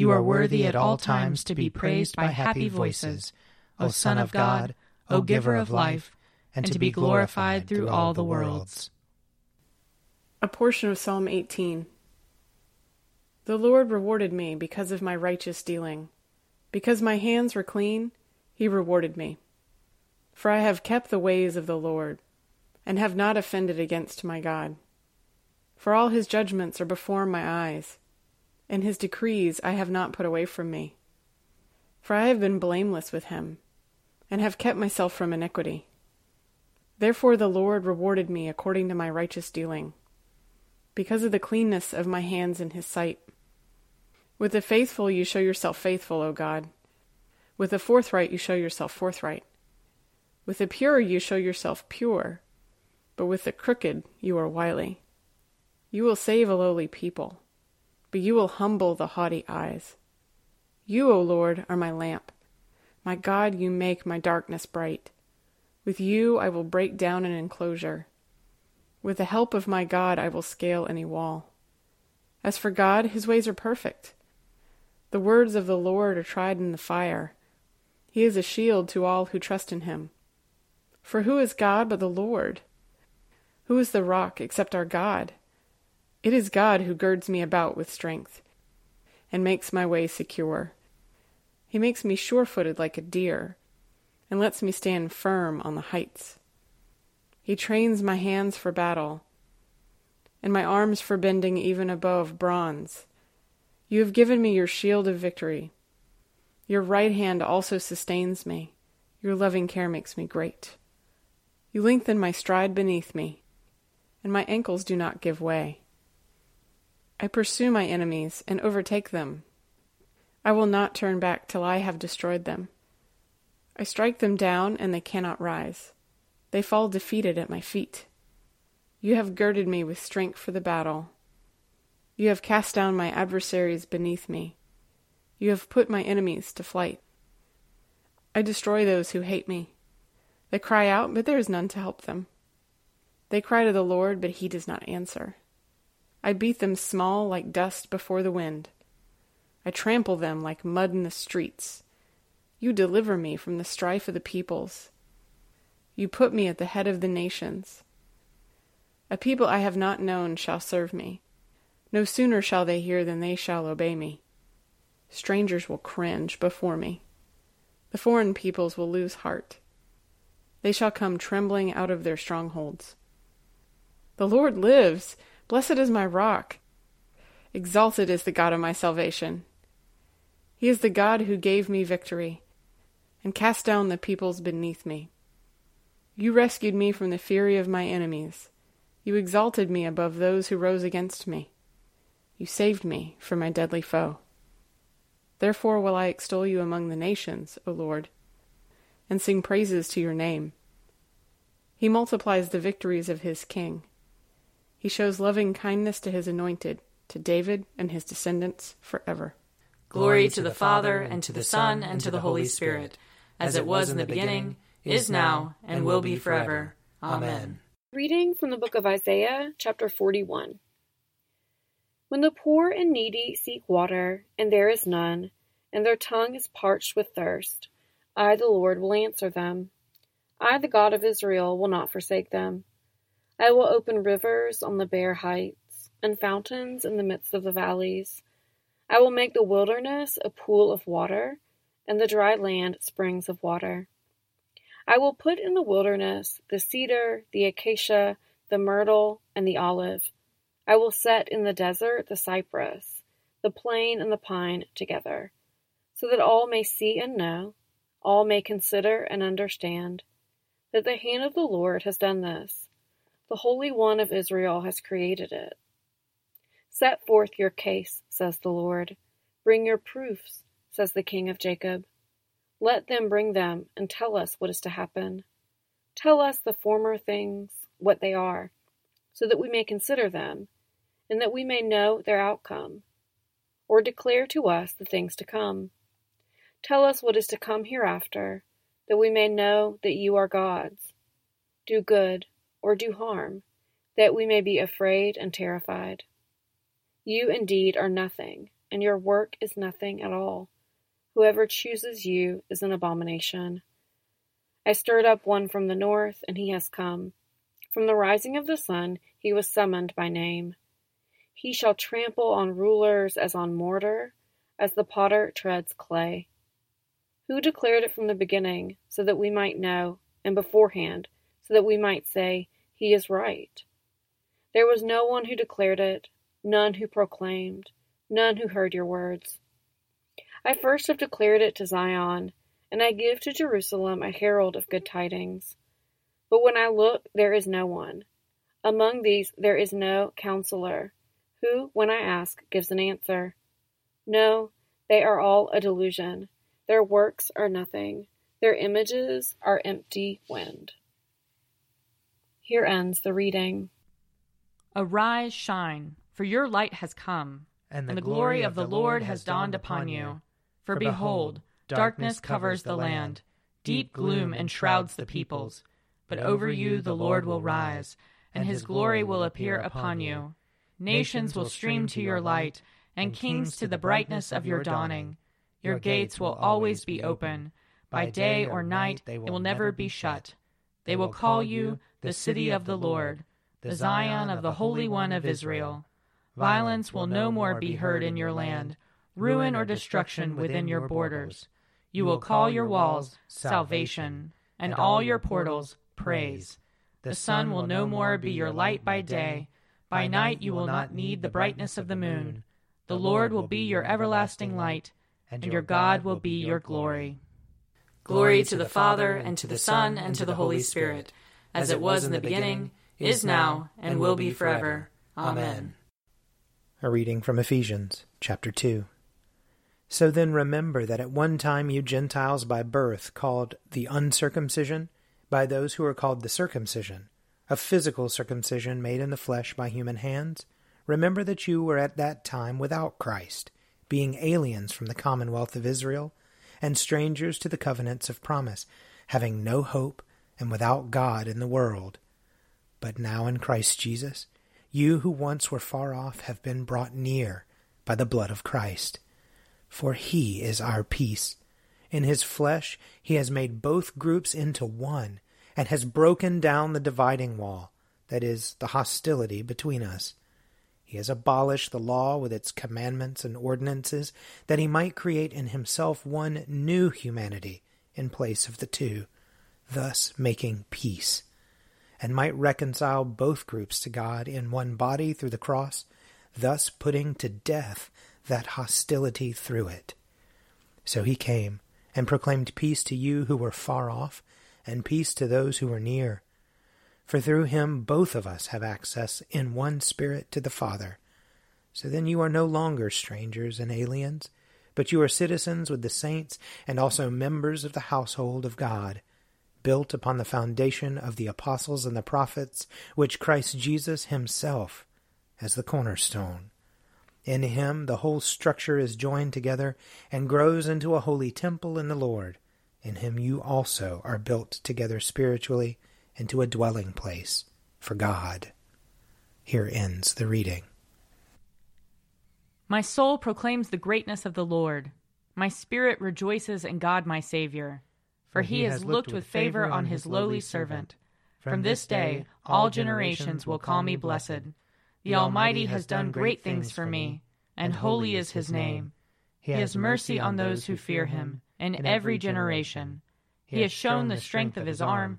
You are worthy at all times to be praised by happy voices, O Son of God, O Giver of life, and to be glorified through all the worlds. A portion of Psalm 18. The Lord rewarded me because of my righteous dealing. Because my hands were clean, he rewarded me. For I have kept the ways of the Lord, and have not offended against my God for all his judgments are before my eyes, and his decrees I have not put away from me. For I have been blameless with him, and have kept myself from iniquity. Therefore the Lord rewarded me according to my righteous dealing, because of the cleanness of my hands in his sight. With the faithful you show yourself faithful, O God. With the forthright you show yourself forthright. With the pure you show yourself pure, but with the crooked you are wily. You will save a lowly people, but you will humble the haughty eyes. You, O Lord, are my lamp. My God, you make my darkness bright. With you I will break down an enclosure. With the help of my God I will scale any wall. As for God, his ways are perfect. The words of the Lord are tried in the fire. He is a shield to all who trust in him. For who is God but the Lord? Who is the rock except our God? It is God who girds me about with strength, and makes my way secure. He makes me sure footed like a deer, and lets me stand firm on the heights. He trains my hands for battle, and my arms for bending even above bronze. You have given me your shield of victory. Your right hand also sustains me. Your loving care makes me great. You lengthen my stride beneath me, and my ankles do not give way. I pursue my enemies and overtake them. I will not turn back till I have destroyed them. I strike them down, and they cannot rise. They fall defeated at my feet. You have girded me with strength for the battle. You have cast down my adversaries beneath me. You have put my enemies to flight. I destroy those who hate me. They cry out, but there is none to help them. They cry to the Lord, but he does not answer. I beat them small like dust before the wind. I trample them like mud in the streets. You deliver me from the strife of the peoples. You put me at the head of the nations. A people I have not known shall serve me. No sooner shall they hear than they shall obey me. Strangers will cringe before me. The foreign peoples will lose heart. They shall come trembling out of their strongholds. The Lord lives. Blessed is my rock. Exalted is the God of my salvation. He is the God who gave me victory and cast down the peoples beneath me. You rescued me from the fury of my enemies. You exalted me above those who rose against me. You saved me from my deadly foe. Therefore will I extol you among the nations, O Lord, and sing praises to your name. He multiplies the victories of his king. He shows loving kindness to his anointed, to David and his descendants forever. Glory to the Father, and to the Son, and to the Holy Spirit, as it was in the beginning, is now, and will be forever. Amen. Reading from the book of Isaiah, chapter 41. When the poor and needy seek water, and there is none, and their tongue is parched with thirst, I, the Lord, will answer them. I, the God of Israel, will not forsake them. I will open rivers on the bare heights, and fountains in the midst of the valleys. I will make the wilderness a pool of water, and the dry land springs of water. I will put in the wilderness the cedar, the acacia, the myrtle, and the olive. I will set in the desert the cypress, the plane and the pine together, so that all may see and know, all may consider and understand, that the hand of the Lord has done this. The Holy One of Israel has created it. Set forth your case, says the Lord. Bring your proofs, says the King of Jacob. Let them bring them and tell us what is to happen. Tell us the former things, what they are, so that we may consider them, and that we may know their outcome. Or declare to us the things to come. Tell us what is to come hereafter, that we may know that you are gods. Do good, or do harm, that we may be afraid and terrified. You indeed are nothing, and your work is nothing at all. Whoever chooses you is an abomination. I stirred up one from the north, and he has come. From the rising of the sun he was summoned by name. He shall trample on rulers as on mortar, as the potter treads clay. Who declared it from the beginning, so that we might know, and beforehand, so that we might say, He is right? There was no one who declared it, none who proclaimed, none who heard your words. I first have declared it to Zion, and I give to Jerusalem a herald of good tidings. But when I look, there is no one. Among these there is no counselor, who, when I ask, gives an answer. No, they are all a delusion. Their works are nothing. Their images are empty wind. Here ends the reading. Arise, shine for your light has come, and the, and the glory, glory of the Lord has dawned upon you. For behold, darkness covers the land, deep gloom enshrouds the peoples. But over you the Lord will rise, and his glory will appear upon you. Nations will stream to your light, and kings to the brightness of your dawning. Your gates will always be open. By day or night they will never be shut. They will call you the city of the Lord, the Zion of the Holy One of Israel. Violence will no more be heard in your land, ruin or destruction within your borders. You will call your walls salvation, and all your portals praise. The sun will no more be your light by day. By night you will not need the brightness of the moon. The Lord will be your everlasting light, and your God will be your glory. Glory to the Father, and to the Son, and to the Holy Spirit, as it was in the beginning, is now, and will be forever. Amen. A reading from Ephesians chapter 2. So then remember that at one time you Gentiles by birth called the uncircumcision by those who are called the circumcision, a physical circumcision made in the flesh by human hands. Remember that you were at that time without Christ, being aliens from the commonwealth of Israel, and strangers to the covenants of promise, having no hope and without God in the world. But now in Christ Jesus, you who once were far off have been brought near by the blood of Christ. For he is our peace. In his flesh he has made both groups into one, and has broken down the dividing wall, that is, the hostility between us. He has abolished the law with its commandments and ordinances, that he might create in himself one new humanity in place of the two, thus making peace and might reconcile both groups to God in one body through the cross, thus putting to death that hostility through it. So he came and proclaimed peace to you who were far off, and peace to those who were near. For through him both of us have access in one Spirit to the Father. So then you are no longer strangers and aliens, but you are citizens with the saints and also members of the household of God built upon the foundation of the apostles and the prophets, which Christ Jesus himself as the cornerstone. In him the whole structure is joined together and grows into a holy temple in the Lord. In him you also are built together spiritually into a dwelling place for God. Here ends the reading. My soul proclaims the greatness of the Lord. My spirit rejoices in God my Saviour. For he has looked with favor on his lowly servant. From this day all generations will call me blessed. The Almighty has done great things for me, and holy is his name. He has mercy on those who fear him, in every generation. He has shown the strength of his arm.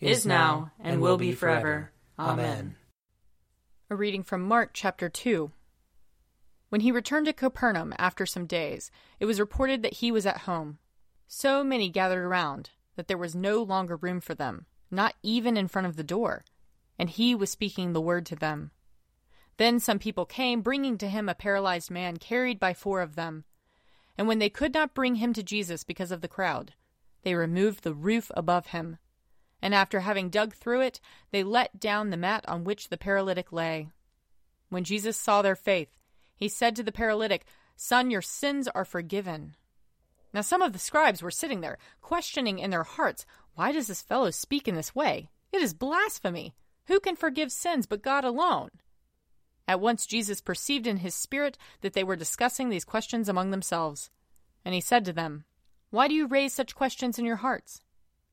is now, and will be forever. Amen. A reading from Mark chapter 2. When he returned to Capernaum after some days, it was reported that he was at home. So many gathered around that there was no longer room for them, not even in front of the door, and he was speaking the word to them. Then some people came, bringing to him a paralyzed man carried by four of them. And when they could not bring him to Jesus because of the crowd, they removed the roof above him. And after having dug through it, they let down the mat on which the paralytic lay. When Jesus saw their faith, he said to the paralytic, Son, your sins are forgiven. Now some of the scribes were sitting there, questioning in their hearts, Why does this fellow speak in this way? It is blasphemy. Who can forgive sins but God alone? At once Jesus perceived in his spirit that they were discussing these questions among themselves. And he said to them, Why do you raise such questions in your hearts?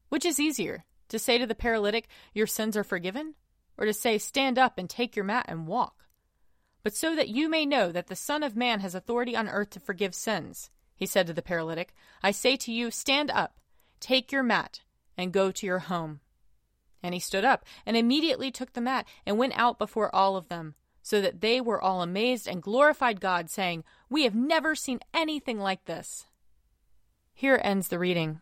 Which is easier, to say to the paralytic, Your sins are forgiven? Or to say, Stand up and take your mat and walk? But so that you may know that the Son of Man has authority on earth to forgive sins, he said to the paralytic, I say to you, Stand up, take your mat, and go to your home. And he stood up, and immediately took the mat, and went out before all of them so that they were all amazed and glorified God, saying, We have never seen anything like this. Here ends the reading.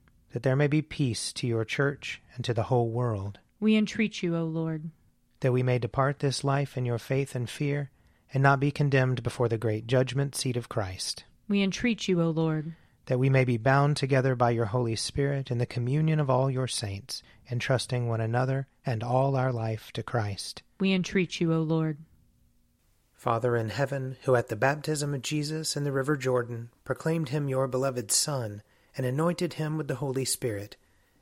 That there may be peace to your church and to the whole world. We entreat you, O Lord. That we may depart this life in your faith and fear, and not be condemned before the great judgment seat of Christ. We entreat you, O Lord that we may be bound together by your Holy Spirit in the communion of all your saints, entrusting one another and all our life to Christ. We entreat you, O Lord. Father in heaven, who at the baptism of Jesus in the river Jordan proclaimed him your beloved Son, and anointed him with the Holy Spirit,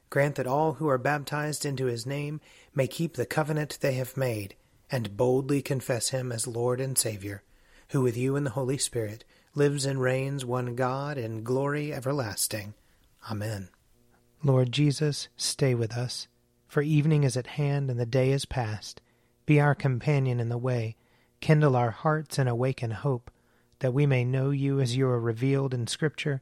grant that all who are baptized into his name may keep the covenant they have made, and boldly confess him as Lord and Saviour, who with you in the Holy Spirit lives and reigns one God in glory everlasting. Amen. Lord Jesus, stay with us, for evening is at hand and the day is past. Be our companion in the way, kindle our hearts and awaken hope. that we may know you as you are revealed in Scripture